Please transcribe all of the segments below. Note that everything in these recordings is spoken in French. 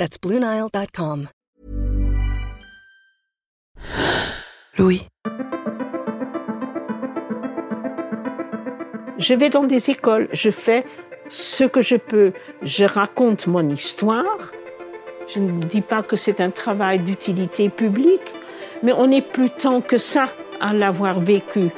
That's BlueNile.com. Louis. Je vais dans des écoles, je fais ce que je peux, je raconte mon histoire. Je ne dis pas que c'est un travail d'utilité publique, mais on est plus tant que ça à l'avoir vécu.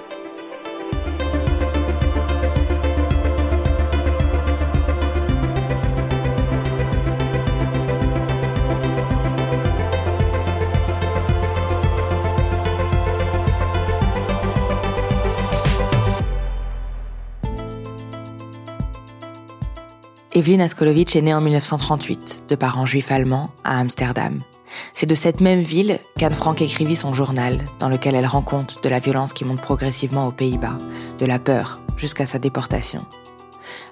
Evelyn Askolovitch est née en 1938, de parents juifs allemands, à Amsterdam. C'est de cette même ville qu'Anne Frank écrivit son journal, dans lequel elle rend compte de la violence qui monte progressivement aux Pays-Bas, de la peur, jusqu'à sa déportation.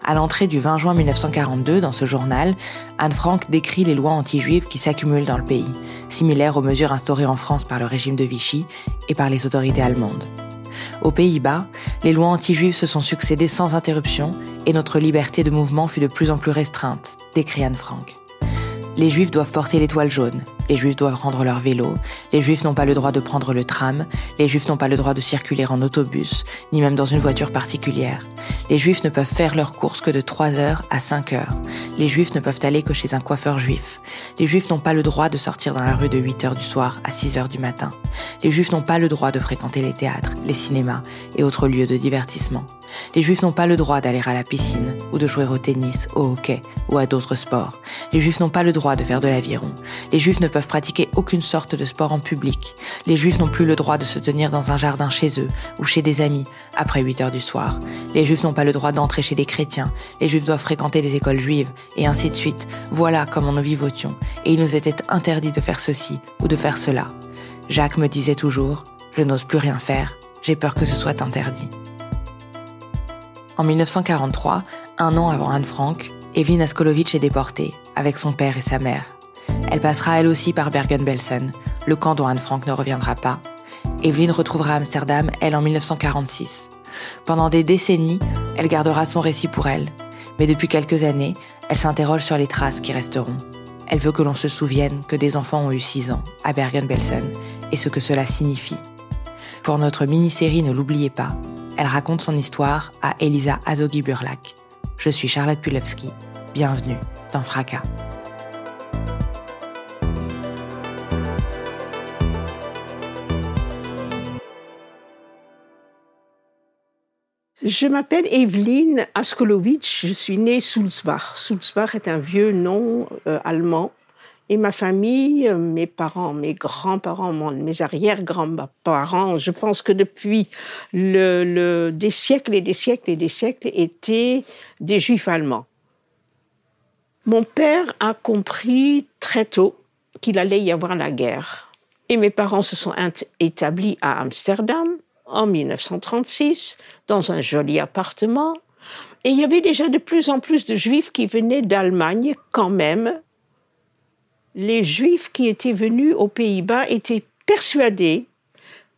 À l'entrée du 20 juin 1942, dans ce journal, Anne Frank décrit les lois anti-juives qui s'accumulent dans le pays, similaires aux mesures instaurées en France par le régime de Vichy et par les autorités allemandes. Aux Pays-Bas, les lois anti-juives se sont succédées sans interruption et notre liberté de mouvement fut de plus en plus restreinte, décrit Anne Frank. Les juifs doivent porter l'étoile jaune, les juifs doivent rendre leur vélo, les juifs n'ont pas le droit de prendre le tram, les juifs n'ont pas le droit de circuler en autobus, ni même dans une voiture particulière. Les juifs ne peuvent faire leurs courses que de 3 heures à 5 heures. Les juifs ne peuvent aller que chez un coiffeur juif. Les juifs n'ont pas le droit de sortir dans la rue de 8 heures du soir à 6 heures du matin. Les juifs n'ont pas le droit de fréquenter les théâtres, les cinémas et autres lieux de divertissement. Les juifs n'ont pas le droit d'aller à la piscine, ou de jouer au tennis, au hockey, ou à d'autres sports. Les juifs n'ont pas le droit de faire de l'aviron. Les juifs ne peuvent pratiquer aucune sorte de sport en public. Les juifs n'ont plus le droit de se tenir dans un jardin chez eux, ou chez des amis, après 8 heures du soir. Les juifs n'ont pas le droit d'entrer chez des chrétiens. Les juifs doivent fréquenter des écoles juives, et ainsi de suite. Voilà comment nous vivotions. Et il nous était interdit de faire ceci, ou de faire cela. Jacques me disait toujours, je n'ose plus rien faire, j'ai peur que ce soit interdit. En 1943, un an avant Anne Frank, Evelyn Askolovitch est déportée, avec son père et sa mère. Elle passera elle aussi par Bergen-Belsen, le camp dont Anne Frank ne reviendra pas. Evelyn retrouvera Amsterdam, elle, en 1946. Pendant des décennies, elle gardera son récit pour elle. Mais depuis quelques années, elle s'interroge sur les traces qui resteront. Elle veut que l'on se souvienne que des enfants ont eu 6 ans à Bergen-Belsen et ce que cela signifie. Pour notre mini-série Ne l'oubliez pas, elle raconte son histoire à Elisa Azogi-Burlak. Je suis Charlotte Pulewski. Bienvenue dans Fracas. Je m'appelle Evelyne Askolovitch, je suis née Sulzbach. Sulzbach est un vieux nom euh, allemand et ma famille, euh, mes parents, mes grands-parents, mes arrière-grands-parents, je pense que depuis des siècles et des siècles et des siècles, étaient des juifs allemands. Mon père a compris très tôt qu'il allait y avoir la guerre. Et mes parents se sont établis à Amsterdam en 1936, dans un joli appartement. Et il y avait déjà de plus en plus de juifs qui venaient d'Allemagne quand même les Juifs qui étaient venus aux Pays-Bas étaient persuadés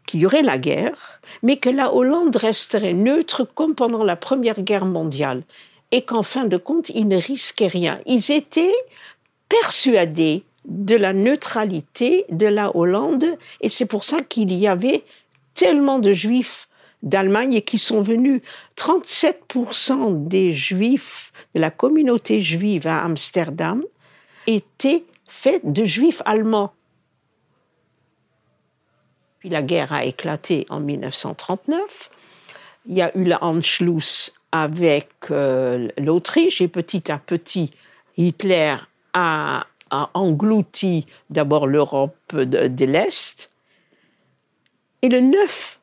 qu'il y aurait la guerre, mais que la Hollande resterait neutre comme pendant la Première Guerre mondiale, et qu'en fin de compte, ils ne risquaient rien. Ils étaient persuadés de la neutralité de la Hollande, et c'est pour ça qu'il y avait tellement de Juifs d'Allemagne qui sont venus. 37% des Juifs de la communauté juive à Amsterdam étaient fait de juifs allemands. Puis la guerre a éclaté en 1939. Il y a eu l'Anschluss avec euh, l'Autriche et petit à petit, Hitler a, englouti d'abord l'Europe de, l'Est. Et le 9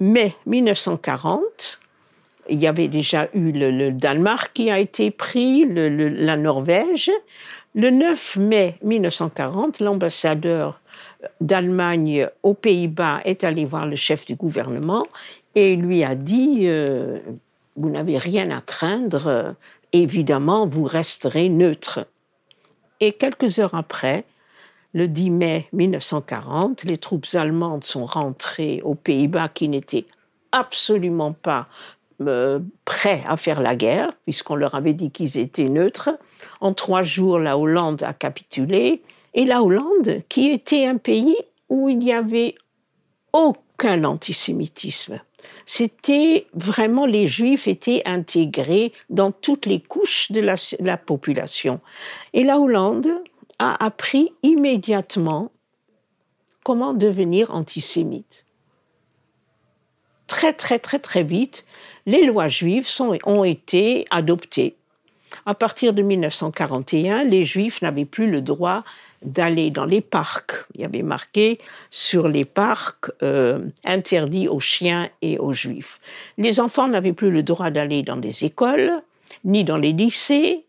mai 1940, il y avait déjà eu le, Danemark qui a été pris, la Norvège, Le 9 mai 1940, l'ambassadeur d'Allemagne aux Pays-Bas est allé voir le chef du gouvernement et lui a dit euh, Vous n'avez rien à craindre, évidemment, vous resterez neutre. Et quelques heures après, le 10 mai 1940, les troupes allemandes sont rentrées aux Pays-Bas qui n'étaient absolument pas euh, prêts à faire la guerre, puisqu'on leur avait dit qu'ils étaient neutres. En trois jours, la Hollande a capitulé. Et la Hollande, qui était un pays où il n'y avait aucun antisémitisme. C'était vraiment les Juifs étaient intégrés dans toutes les couches de la population. Et la Hollande a appris immédiatement comment devenir antisémite. Très, très, très, très vite, les lois juives ont été adoptées. À partir de 1941, les juifs n'avaient plus le droit d'aller dans les parcs. Il y avait marqué sur les parcs euh, interdits aux chiens et aux juifs. Les enfants n'avaient plus le droit d'aller dans les écoles, ni dans les lycées,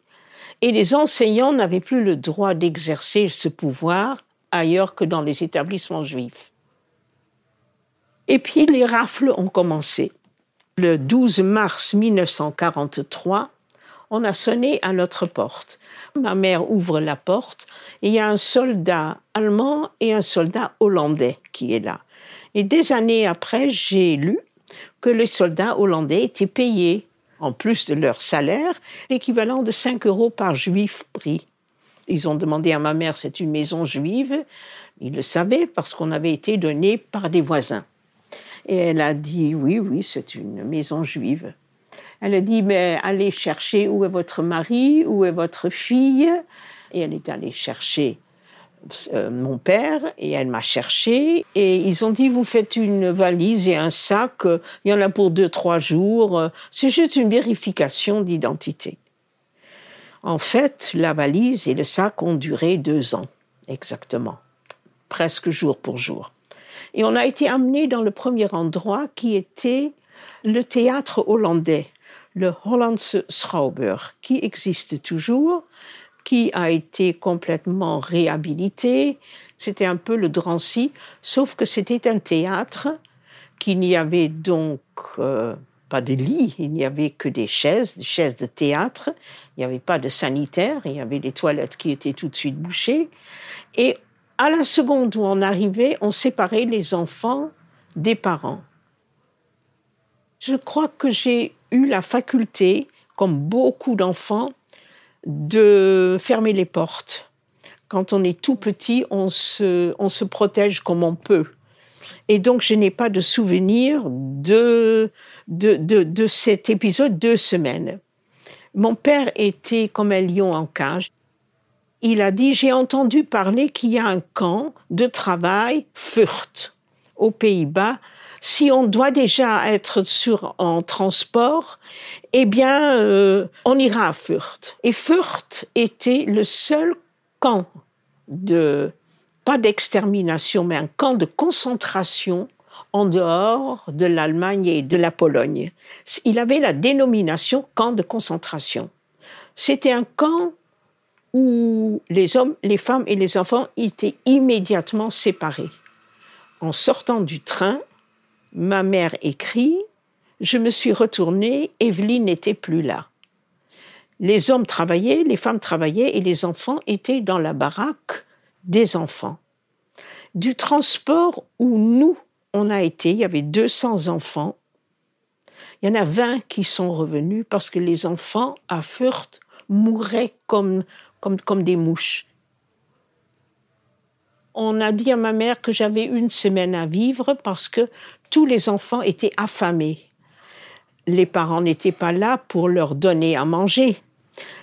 et les enseignants n'avaient plus le droit d'exercer ce pouvoir ailleurs que dans les établissements juifs. Et puis les rafles ont commencé. Le 12 mars 1943, on a sonné à notre porte. Ma mère ouvre la porte et il y a un soldat allemand et un soldat hollandais qui est là. Et des années après, j'ai lu que les soldats hollandais étaient payés en plus de leur salaire, l'équivalent de 5 euros par juif pris. Ils ont demandé à ma mère, c'est une maison juive. Il le savait parce qu'on avait été donné par des voisins. Et elle a dit, oui, oui, c'est une maison juive. Elle a dit, mais allez chercher où est votre mari, où est votre fille. Et elle est allée chercher euh, mon père et elle m'a cherché et ils ont dit vous faites une valise et un sac, euh, il y en a pour deux trois jours, c'est juste une vérification d'identité. En fait, la valise et le sac ont duré deux ans exactement, presque jour pour jour. Et on a été amené dans le premier endroit qui était le théâtre hollandais, le Hollandse Schouwburg, qui existe toujours, qui a été complètement réhabilité. C'était un peu le Drancy, sauf que c'était un théâtre qu'il n'y avait donc euh, pas de lit, il n'y avait que des chaises, des chaises de théâtre. Il n'y avait pas de sanitaire, il y avait des toilettes qui étaient tout de suite bouchées. Et à la seconde où on arrivait, on séparait les enfants des parents. Je crois que j'ai eu la faculté, comme beaucoup d'enfants, de fermer les portes. Quand on est tout petit, on se, on se protège comme on peut. Et donc, je n'ai pas de souvenir de, de, de, cet épisode deux semaines. Mon père était comme un lion en cage. Il a dit, j'ai entendu parler qu'il y a un camp de travail Furt aux Pays-Bas si on doit déjà être sur, en transport, eh bien, euh, on ira à Fürth. Et Fürth était le seul camp de, pas d'extermination, mais un camp de concentration en dehors de l'Allemagne et de la Pologne. Il avait la dénomination camp de concentration. C'était un camp où les hommes, les femmes et les enfants étaient immédiatement séparés. En sortant du train, Ma mère écrit Je me suis retournée, Evelyne n'était plus là. Les hommes travaillaient, les femmes travaillaient et les enfants étaient dans la baraque des enfants. Du transport où nous, on a été, il y avait 200 enfants. Il y en a 20 qui sont revenus parce que les enfants à Fürth mouraient comme, comme, comme des mouches on a dit à ma mère que j'avais une semaine à vivre parce que tous les enfants étaient affamés. Les parents n'étaient pas là pour leur donner à manger.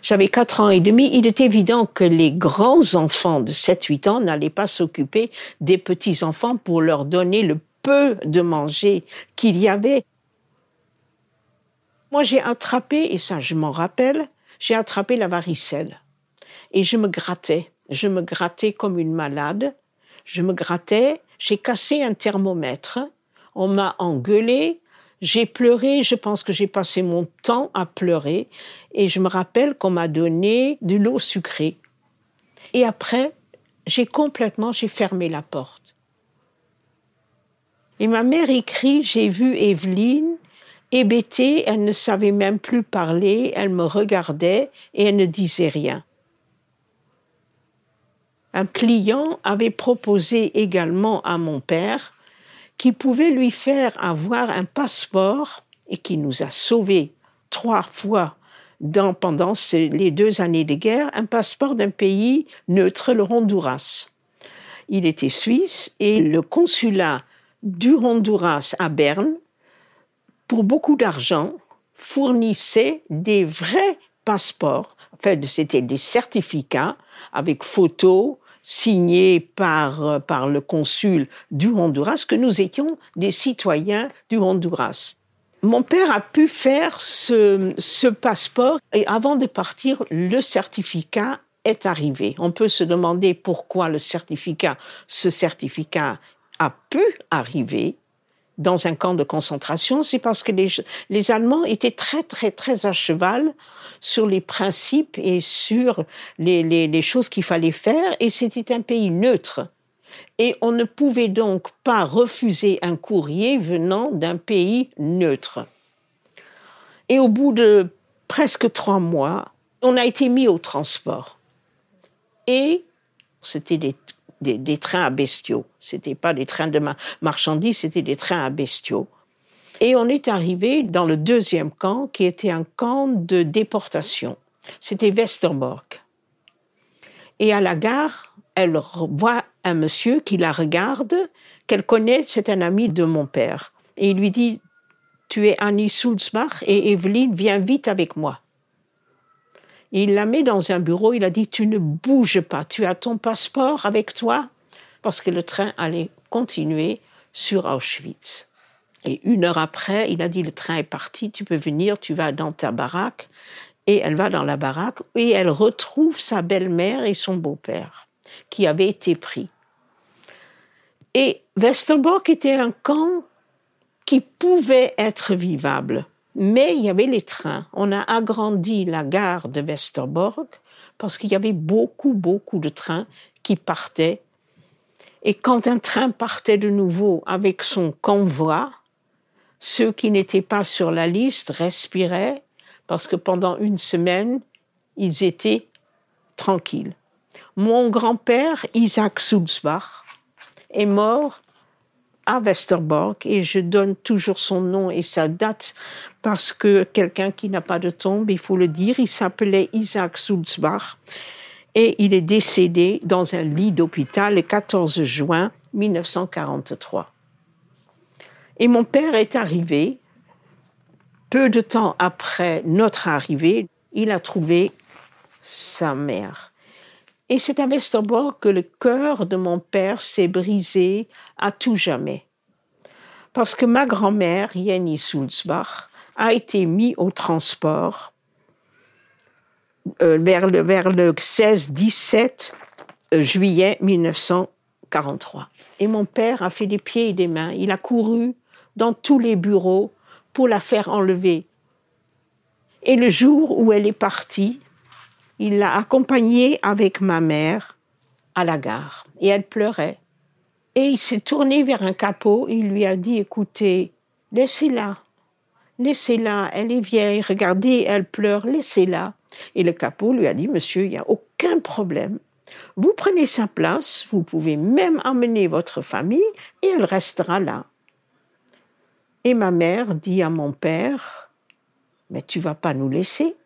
J'avais quatre ans et demi. Il est évident que les grands enfants de 7-8 ans n'allaient pas s'occuper des petits enfants pour leur donner le peu de manger qu'il y avait. Moi, j'ai attrapé, et ça je m'en rappelle, j'ai attrapé la varicelle. Et je me grattais. Je me grattais comme une malade. Je me grattais. J'ai cassé un thermomètre on m'a engueulé, j'ai pleuré, je pense que j'ai passé mon temps à pleurer, et je me rappelle qu'on m'a donné de l'eau sucrée. Et après, j'ai complètement, j'ai fermé la porte. Et ma mère écrit, j'ai vu Evelyne, hébétée, elle ne savait même plus parler, elle me regardait et elle ne disait rien. Un client avait proposé également à mon père qu'il pouvait lui faire avoir un passeport et qui nous a sauvés trois fois dans, pendant les deux années de guerre, un passeport d'un pays neutre, le Honduras. Il était suisse et le consulat du Honduras à Berne, pour beaucoup d'argent, fournissait des vrais passeports. En fait, c'était des certificats avec photos signés par, par le consul du Honduras que nous étions des citoyens du Honduras. Mon père a pu faire ce, passeport et avant de partir, le certificat est arrivé. On peut se demander pourquoi le certificat, ce certificat a pu arriver dans un camp de concentration, c'est parce que les, Allemands étaient très, très, très à cheval sur les principes et sur les choses qu'il fallait faire, et c'était un pays neutre et on ne pouvait donc pas refuser un courrier venant d'un pays neutre. Et au bout de presque trois mois, on a été mis au transport. Et c'était des, trains à bestiaux. C'était pas des trains de marchandises, c'était des trains à bestiaux. Et on est arrivé dans le deuxième camp, qui était un camp de déportation. C'était Westerbork. Et à la gare, elle voit un monsieur qui la regarde, qu'elle connaît, c'est un ami de mon père. Et il lui dit Tu es Annie Sulzbach et Evelyne, viens vite avec moi. Il la met dans un bureau, il a dit Tu ne bouges pas, tu as ton passeport avec toi Parce que le train allait continuer sur Auschwitz. Et une heure après, il a dit Le train est parti, tu peux venir, tu vas dans ta baraque. Et elle va dans la baraque et elle retrouve sa belle-mère et son beau-père qui avaient été pris. Et Westerbork était un camp qui pouvait être vivable, mais il y avait les trains. On a agrandi la gare de Westerbork parce qu'il y avait beaucoup, beaucoup de trains qui partaient. Et quand un train partait de nouveau avec son convoi, ceux qui n'étaient pas sur la liste respiraient parce que pendant une semaine, ils étaient tranquilles. Mon grand-père, Isaac Sulzbach, est mort à Westerbork et je donne toujours son nom et sa date parce que quelqu'un qui n'a pas de tombe, il faut le dire, il s'appelait Isaac Sulzbach et il est décédé dans un lit d'hôpital le 14 juin 1943. Et mon père est arrivé, peu de temps après notre arrivée, il a trouvé sa mère. Et c'est à Westerbork que le cœur de mon père s'est brisé à tout jamais. Parce que ma grand-mère, Jenny Sulzbach, a été mise au transport euh, vers le, vers le 16-17 euh, juillet 1943. Et mon père a fait des pieds et des mains. Il a couru dans tous les bureaux pour la faire enlever. Et le jour où elle est partie, il l'a accompagnée avec ma mère à la gare et elle pleurait. Et il s'est tourné vers un capot et il lui a dit Écoutez, laissez-la, laissez-la, elle est vieille, regardez, elle pleure, laissez-la. Et le capot lui a dit Monsieur, il n'y a aucun problème. Vous prenez sa place, vous pouvez même emmener votre famille et elle restera là. Et ma mère dit à mon père Mais tu vas pas nous laisser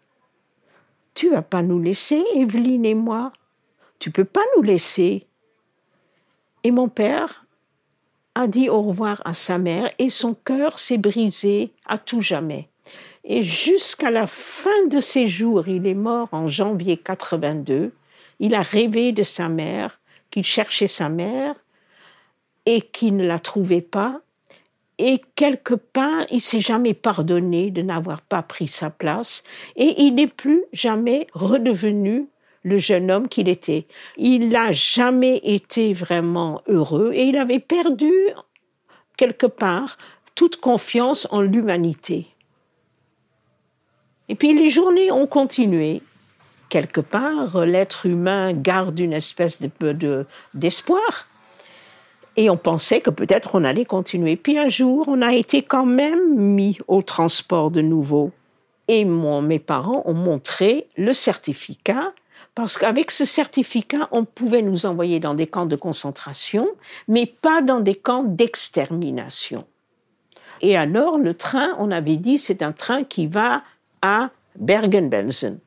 tu vas pas nous laisser, Evelyne et moi. Tu peux pas nous laisser. Et mon père a dit au revoir à sa mère et son cœur s'est brisé à tout jamais. Et jusqu'à la fin de ses jours, il est mort en janvier 82, il a rêvé de sa mère, qu'il cherchait sa mère et qu'il ne la trouvait pas et quelque part, il s'est jamais pardonné de n'avoir pas pris sa place et il n'est plus jamais redevenu le jeune homme qu'il était. Il n'a jamais été vraiment heureux et il avait perdu quelque part toute confiance en l'humanité. Et puis les journées ont continué quelque part, l'être humain garde une espèce de, d'espoir. Et on pensait que peut-être on allait continuer. Puis un jour, on a été quand même mis au transport de nouveau. Et mes parents ont montré le certificat, parce qu'avec ce certificat, on pouvait nous envoyer dans des camps de concentration, mais pas dans des camps d'extermination. Et alors, le train, on avait dit, c'est un train qui va à Bergen-Belsen.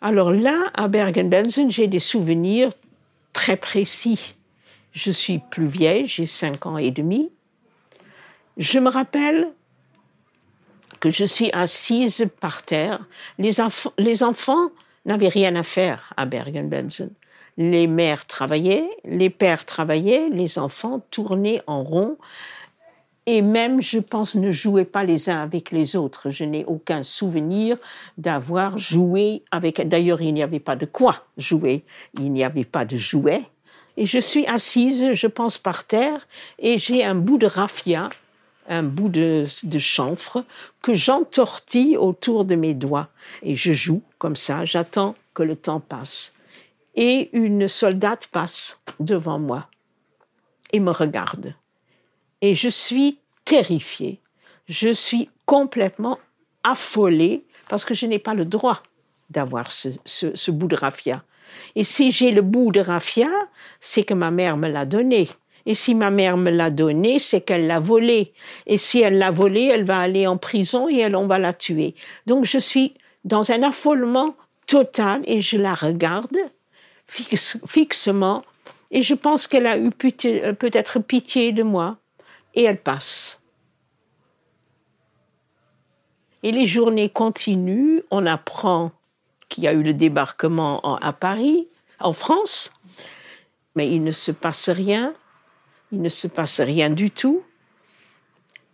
Alors là, à Bergen-Belsen, j'ai des souvenirs très précis. Je suis plus vieille, j'ai cinq ans et demi. Je me rappelle que je suis assise par terre. Les, les enfants n'avaient rien à faire à Bergen-Belsen. Les mères travaillaient, les pères travaillaient, les enfants tournaient en rond et même, je pense, ne jouaient pas les uns avec les autres. Je n'ai aucun souvenir d'avoir joué avec. D'ailleurs, il n'y avait pas de quoi jouer. Il n'y avait pas de jouets. Et je suis assise, je pense, par terre, et j'ai un bout de raffia, un bout de, chanfre, que j'entortille autour de mes doigts. Et je joue comme ça, j'attends que le temps passe. Et une soldate passe devant moi et me regarde. Et je suis terrifiée. Je suis complètement affolée parce que je n'ai pas le droit d'avoir ce, bout de raffia. Et si j'ai le bout de raffia, c'est que ma mère me l'a donné. Et si ma mère me l'a donné, c'est qu'elle l'a volé. Et si elle l'a volé, elle va aller en prison et elle, on va la tuer. Donc je suis dans un affolement total et je la regarde fixement et je pense qu'elle a eu peut-être pitié de moi et elle passe. Et les journées continuent, on apprend qu'il y a eu le débarquement à Paris, en France, mais il ne se passe rien, il ne se passe rien du tout,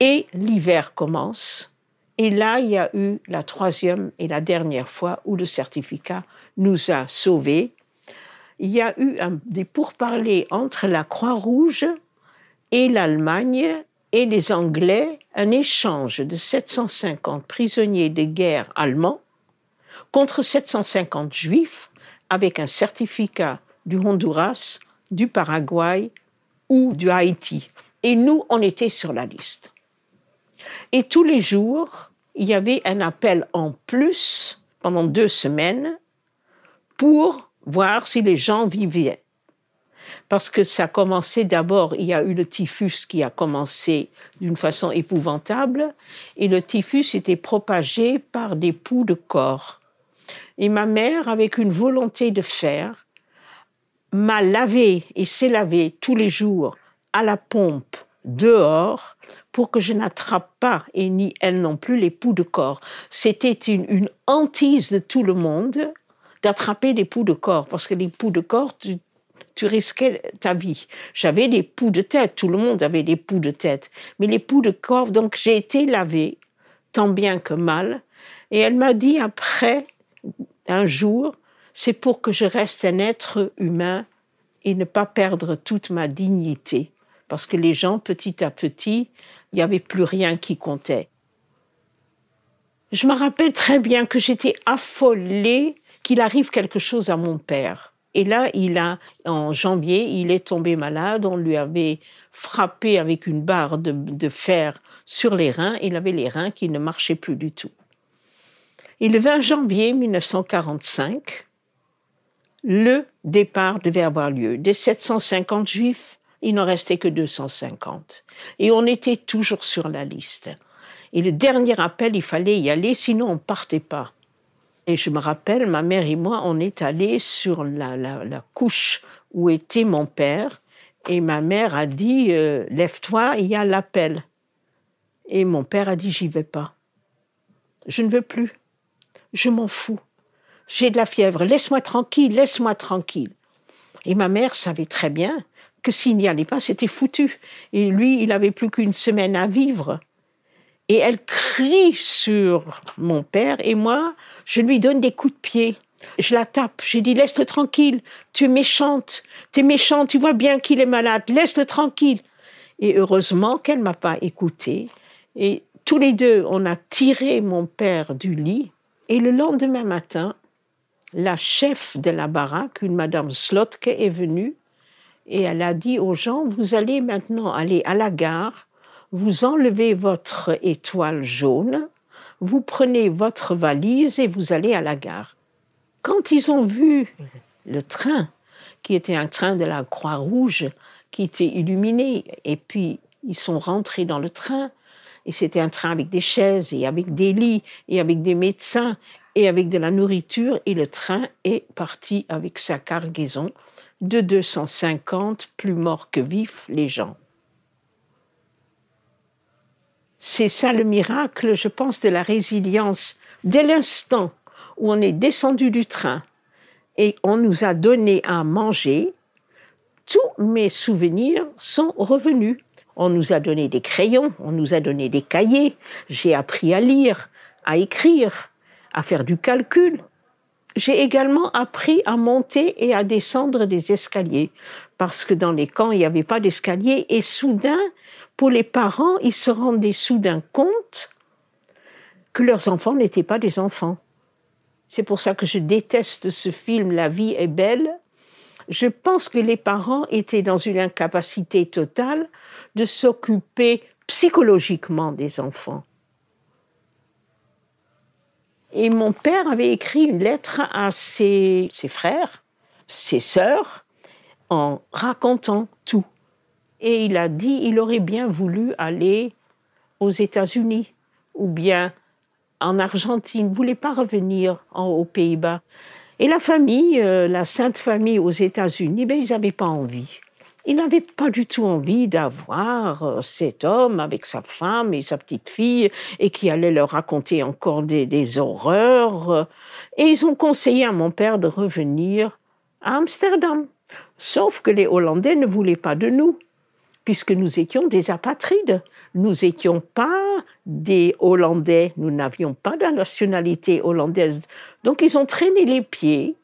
et l'hiver commence, et là il y a eu la troisième et la dernière fois où le certificat nous a sauvés. Il y a eu des pourparlers entre la Croix-Rouge et l'Allemagne et les Anglais un échange de 750 prisonniers de guerre allemands contre 750 juifs avec un certificat du Honduras, du Paraguay ou du Haïti. Et nous, on était sur la liste. Et tous les jours, il y avait un appel en plus pendant deux semaines pour voir si les gens vivaient parce que ça a commencé d'abord, il y a eu le typhus qui a commencé d'une façon épouvantable, et le typhus était propagé par des poux de corps. Et ma mère, avec une volonté de faire, m'a lavé et s'est lavé tous les jours à la pompe dehors pour que je n'attrape pas, et ni elle non plus, les poux de corps. C'était une, hantise de tout le monde d'attraper les poux de corps, parce que les poux de corps, tu, tu risquais ta vie. J'avais des poux de tête, tout le monde avait des poux de tête, mais les poux de corps, donc j'ai été lavée, tant bien que mal, et elle m'a dit après, un jour, c'est pour que je reste un être humain et ne pas perdre toute ma dignité, parce que les gens, petit à petit, il n'y avait plus rien qui comptait. Je me rappelle très bien que j'étais affolée qu'il arrive quelque chose à mon père. Et là, il a, en janvier, il est tombé malade. On lui avait frappé avec une barre de, fer sur les reins. Il avait les reins qui ne marchaient plus du tout. Et le 20 janvier 1945, le départ devait avoir lieu. Des 750 juifs, il n'en restait que 250. Et on était toujours sur la liste. Et le dernier appel, il fallait y aller, sinon on ne partait pas. Et je me rappelle, ma mère et moi, on est allés sur la, couche où était mon père. Et ma mère a dit euh, Lève-toi, il y a l'appel. Et mon père a dit J'y vais pas. Je ne veux plus. Je m'en fous. J'ai de la fièvre. Laisse-moi tranquille, laisse-moi tranquille. Et ma mère savait très bien que s'il n'y allait pas, c'était foutu. Et lui, il avait plus qu'une semaine à vivre. Et elle crie sur mon père et moi, je lui donne des coups de pied. Je la tape. J'ai dit, laisse-le tranquille. Tu es méchante. Tu es méchante. Tu vois bien qu'il est malade. Laisse-le tranquille. Et heureusement qu'elle m'a pas écouté. Et tous les deux, on a tiré mon père du lit Et le lendemain matin, la chef de la baraque, une madame Slotke, est venue et elle a dit aux gens, vous allez maintenant aller à la gare, vous enlevez votre étoile jaune, vous prenez votre valise et vous allez à la gare. Quand ils ont vu le train, qui était un train de la Croix-Rouge, qui était illuminé, et puis ils sont rentrés dans le train, et c'était un train avec des chaises, et avec des lits, et avec des médecins, et avec de la nourriture, et le train est parti avec sa cargaison de 250, plus morts que vifs, les gens. C'est ça le miracle, je pense, de la résilience. Dès l'instant où on est descendu du train et on nous a donné à manger, tous mes souvenirs sont revenus. On nous a donné des crayons, on nous a donné des cahiers, j'ai appris à lire, à écrire, à faire du calcul. J'ai également appris à monter et à descendre des escaliers, parce que dans les camps, il n'y avait pas d'escalier, et soudain, pour les parents, ils se rendaient soudain compte que leurs enfants n'étaient pas des enfants. C'est pour ça que je déteste ce film La vie est belle. Je pense que les parents étaient dans une incapacité totale de s'occuper psychologiquement des enfants. Et mon père avait écrit une lettre à ses, frères, ses sœurs, en racontant tout. Et il a dit il aurait bien voulu aller aux États-Unis ou bien en Argentine, il ne voulait pas revenir en, aux Pays-Bas. Et la famille, euh, la Sainte Famille aux États-Unis, ben, ils n'avaient pas envie. Ils n'avaient pas du tout envie d'avoir euh, cet homme avec sa femme et sa petite fille et qui allait leur raconter encore des, des horreurs. Et ils ont conseillé à mon père de revenir à Amsterdam. Sauf que les Hollandais ne voulaient pas de nous puisque nous étions des apatrides. Nous n'étions pas des Hollandais, nous n'avions pas de nationalité hollandaise. Donc ils ont traîné les pieds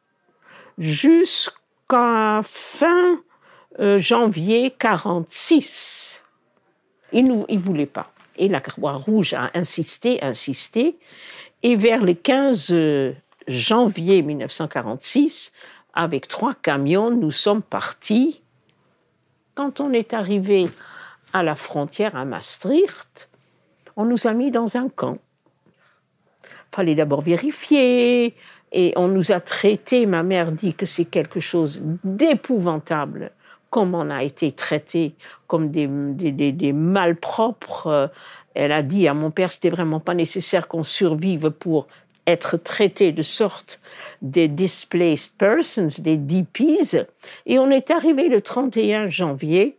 jusqu'à fin euh, janvier 46. Ils ne voulaient pas. Et la Croix-Rouge a insisté, insisté. Et vers le 15 euh, janvier 1946, avec trois camions, nous sommes partis quand on est arrivé à la frontière à Maastricht, on nous a mis dans un camp. Fallait d'abord vérifier et on nous a traités. Ma mère dit que c'est quelque chose d'épouvantable, comme on a été traités comme des, des, malpropres. Elle a dit à mon père c'était vraiment pas nécessaire qu'on survive pour être traité de sorte des displaced persons, des DPs, et on est arrivé le 31 janvier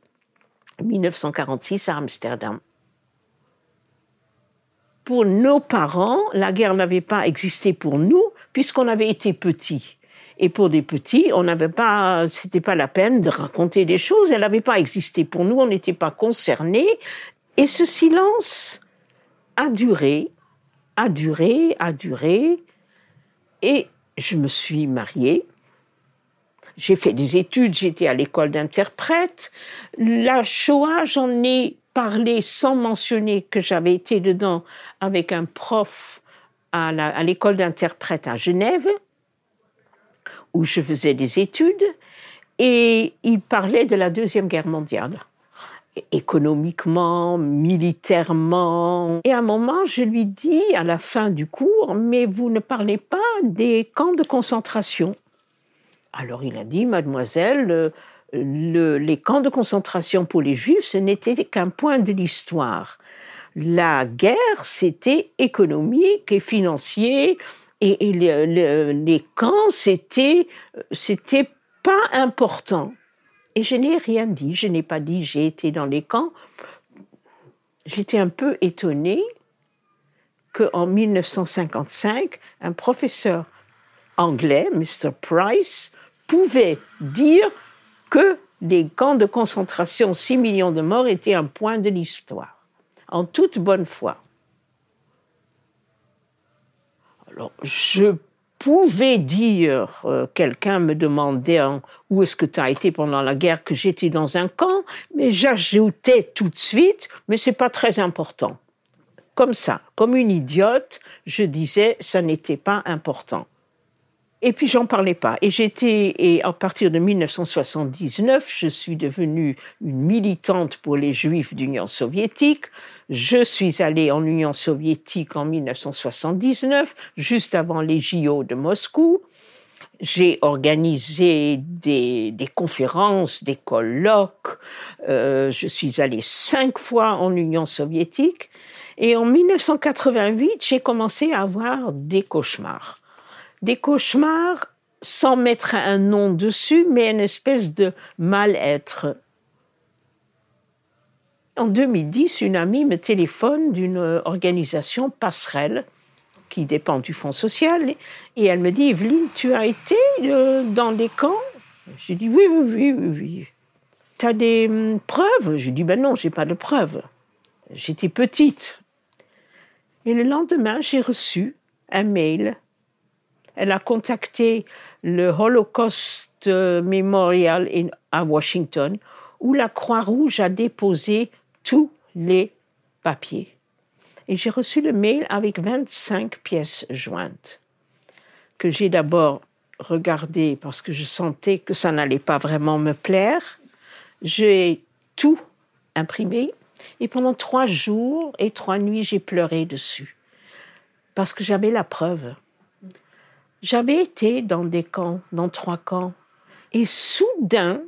1946 à Amsterdam. Pour nos parents, la guerre n'avait pas existé pour nous puisqu'on avait été petits. Et pour des petits, on n'avait pas, c'était pas la peine de raconter des choses. Elle n'avait pas existé pour nous. On n'était pas concernés. Et ce silence a duré a duré, a duré, et je me suis mariée. J'ai fait des études, j'étais à l'école d'interprète. La Shoah, j'en ai parlé sans mentionner que j'avais été dedans avec un prof à l'école d'interprète à Genève, où je faisais des études, et il parlait de la Deuxième Guerre mondiale économiquement, militairement. Et à un moment, je lui dis à la fin du cours, mais vous ne parlez pas des camps de concentration? Alors il a dit, mademoiselle, les camps de concentration pour les juifs, ce n'était qu'un point de l'histoire. La guerre, c'était économique et financier, et, les camps, c'était, c'était pas important. Et je n'ai rien dit, je n'ai pas dit j'ai été dans les camps. J'étais un peu étonnée qu'en 1955, un professeur anglais, Mr. Price, pouvait dire que les camps de concentration, 6 millions de morts, étaient un point de l'histoire, en toute bonne foi. Alors, je pouvais dire, euh, quelqu'un me demandait hein, où est-ce que tu as été pendant la guerre, que j'étais dans un camp, mais j'ajoutais tout de suite, mais c'est pas très important. comme ça, comme une idiote, je disais ça n'était pas important. Et puis j'en parlais pas. Et j'étais, et à partir de 1979, je suis devenue une militante pour les Juifs d'Union soviétique. Je suis allée en Union soviétique en 1979, juste avant les JO de Moscou. J'ai organisé des, des, conférences, des colloques. Euh, je suis allée cinq fois en Union soviétique. Et en 1988, j'ai commencé à avoir des cauchemars des cauchemars sans mettre un nom dessus, mais une espèce de mal-être. En 2010, une amie me téléphone d'une organisation passerelle qui dépend du Fonds social et elle me dit Evelyne, tu as été euh, dans les camps? J'ai dit oui, oui, oui, oui. oui. Tu as des hum, preuves? J'ai dit ben non, j'ai pas de preuves. J'étais petite. Et le lendemain, j'ai reçu un mail elle a contacté le Holocaust Memorial à Washington, où la Croix-Rouge a déposé tous les papiers. Et j'ai reçu le mail avec 25 pièces jointes, que j'ai d'abord regardé parce que je sentais que ça n'allait pas vraiment me plaire. J'ai tout imprimé et pendant trois jours et trois nuits, j'ai pleuré dessus parce que j'avais la preuve. J'avais été dans des camps, dans trois camps, et soudain,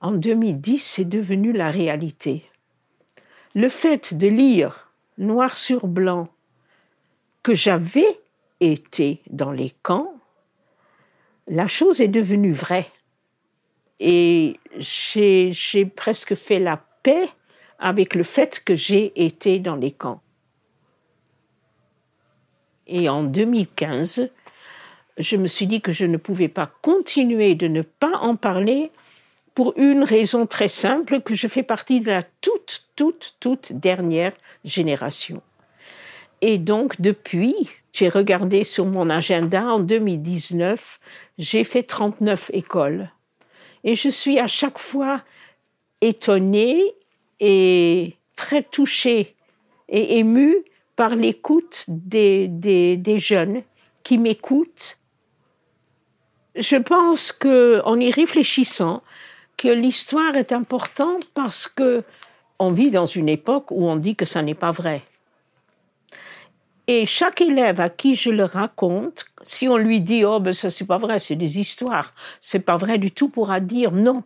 en 2010, c'est devenu la réalité. Le fait de lire noir sur blanc que j'avais été dans les camps, la chose est devenue vraie. Et j'ai presque fait la paix avec le fait que j'ai été dans les camps. Et en 2015, je me suis dit que je ne pouvais pas continuer de ne pas en parler pour une raison très simple, que je fais partie de la toute, toute, toute dernière génération. Et donc, depuis, j'ai regardé sur mon agenda en 2019, j'ai fait 39 écoles. Et je suis à chaque fois étonnée et très touchée et émue par l'écoute des, des, jeunes qui m'écoutent. Je pense qu'en y réfléchissant, que l'histoire est importante parce que on vit dans une époque où on dit que ça n'est pas vrai. Et chaque élève à qui je le raconte, si on lui dit oh ben ça c'est pas vrai, c'est des histoires, c'est pas vrai du tout, pourra dire non.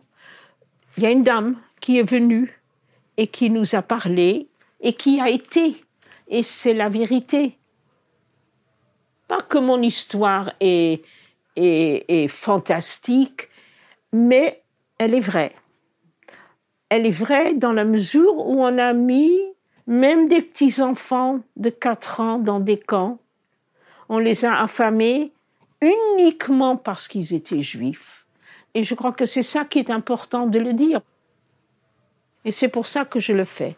Il y a une dame qui est venue et qui nous a parlé et qui a été et c'est la vérité. Pas que mon histoire est, est, fantastique, mais elle est vraie. Elle est vraie dans la mesure où on a mis même des petits-enfants de 4 ans dans des camps. On les a affamés uniquement parce qu'ils étaient juifs. Et je crois que c'est ça qui est important de le dire. Et c'est pour ça que je le fais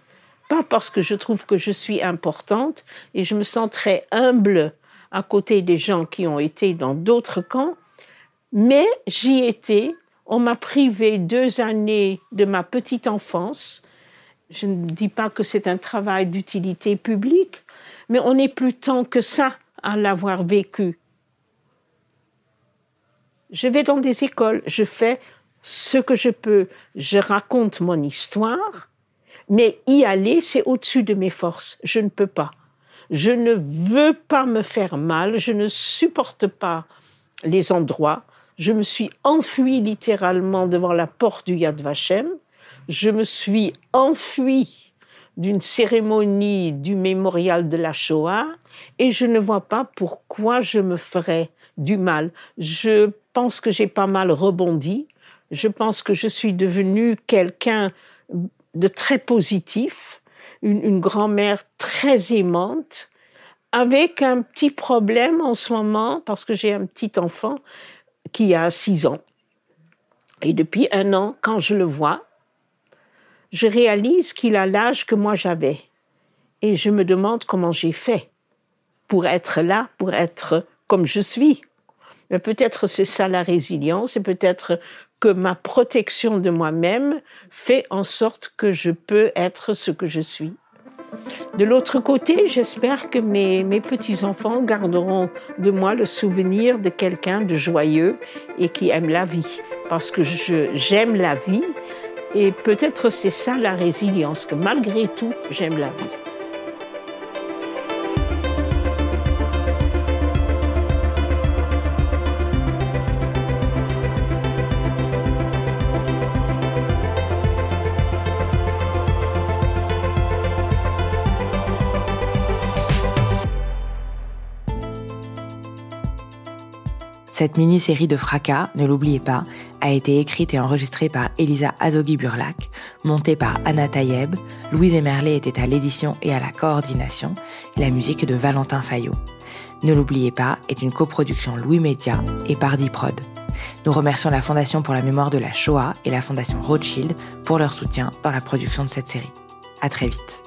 pas parce que je trouve que je suis importante et je me sens très humble à côté des gens qui ont été dans d'autres camps, mais j'y étais. On m'a privé deux années de ma petite enfance. Je ne dis pas que c'est un travail d'utilité publique, mais on n'est plus tant que ça à l'avoir vécu. Je vais dans des écoles, je fais ce que je peux, je raconte mon histoire, mais y aller, c'est au-dessus de mes forces. Je ne peux pas. Je ne veux pas me faire mal. Je ne supporte pas les endroits. Je me suis enfuie littéralement devant la porte du Yad Vashem. Je me suis enfuie d'une cérémonie du mémorial de la Shoah et je ne vois pas pourquoi je me ferais du mal. Je pense que j'ai pas mal rebondi. Je pense que je suis devenue quelqu'un de très positif, une, grand-mère très aimante, avec un petit problème en ce moment, parce que j'ai un petit enfant qui a six ans. Et depuis un an, quand je le vois, je réalise qu'il a l'âge que moi j'avais. Et je me demande comment j'ai fait pour être là, pour être comme je suis. Mais peut-être c'est ça la résilience, et peut-être que ma protection de moi-même fait en sorte que je peux être ce que je suis. De l'autre côté, j'espère que mes, mes petits-enfants garderont de moi le souvenir de quelqu'un de joyeux et qui aime la vie. Parce que j'aime la vie et peut-être c'est ça la résilience, que malgré tout, j'aime la vie. Cette mini-série de fracas, ne l'oubliez pas, a été écrite et enregistrée par Elisa Azogui-Burlac, montée par Anna Tayeb, Louise Emerlet était à l'édition et à la coordination, la musique de Valentin Fayot. Ne l'oubliez pas est une coproduction Louis Média et Pardi Prod. Nous remercions la Fondation pour la mémoire de la Shoah et la Fondation Rothschild pour leur soutien dans la production de cette série. À très vite.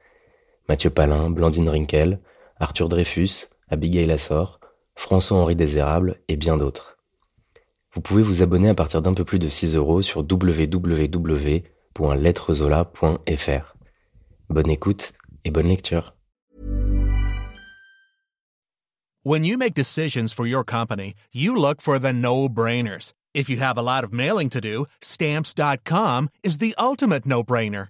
Mathieu Palin, Blandine Rinkel, Arthur Dreyfus, Abigail Assor, François-Henri Désérable et bien d'autres. Vous pouvez vous abonner à partir d'un peu plus de 6 euros sur www.lettrezola.fr. Bonne écoute et bonne lecture. When you make decisions for your company, you look for the no-brainers. If you have a lot of mailing to do, stamps.com is the ultimate no-brainer.